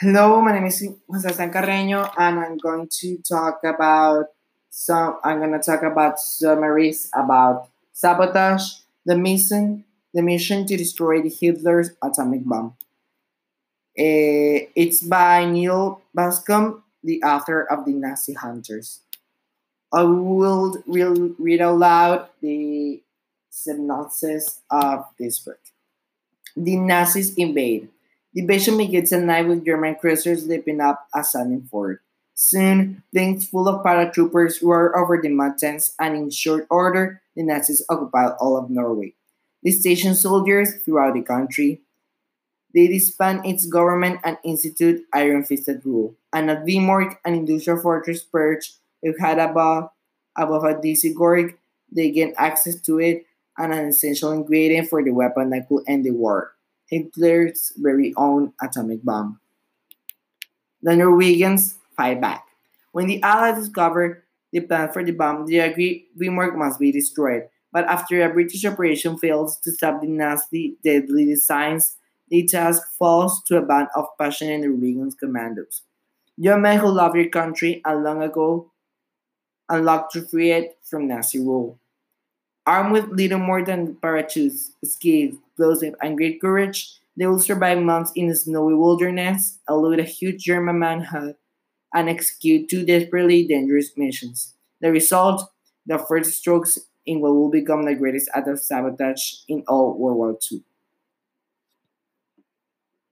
Hello, my name is Jose San Carreño, and I'm going to talk about some. I'm going to talk about summaries about sabotage, the mission, the mission to destroy Hitler's atomic bomb. Eh, it's by Neal Bascomb, the author of the Nazi Hunters. I will read aloud the synopsis of this book. The Nazis invade. The invasion begins at night with German cruisers leaping up a sunny fort. Soon, planes full of paratroopers roar over the mountains, and in short order, the Nazis occupied all of Norway. They stationed soldiers throughout the country. They disband its government and institute iron-fisted rule. And at Vemork, an industrial fortress perched with had above, a DC Gorg, they gain access to it and an essential ingredient for the weapon that could end the war. Hitler's very own atomic bomb. The Norwegians fight back. When the Allies discover the plan for the bomb, they agree Vemork must be destroyed. But after a British operation fails to stop the Nazi deadly designs, the task falls to a band of passionate Norwegian commandos. Young men who love your country and long ago unlocked to free it from Nazi rule. Armed with little more than parachutes, skis, explosive, and great courage, they will survive months in the snowy wilderness, elude a huge German manhunt, and execute two desperately dangerous missions. The result, the first strokes in what will become the greatest act of sabotage in all World War II.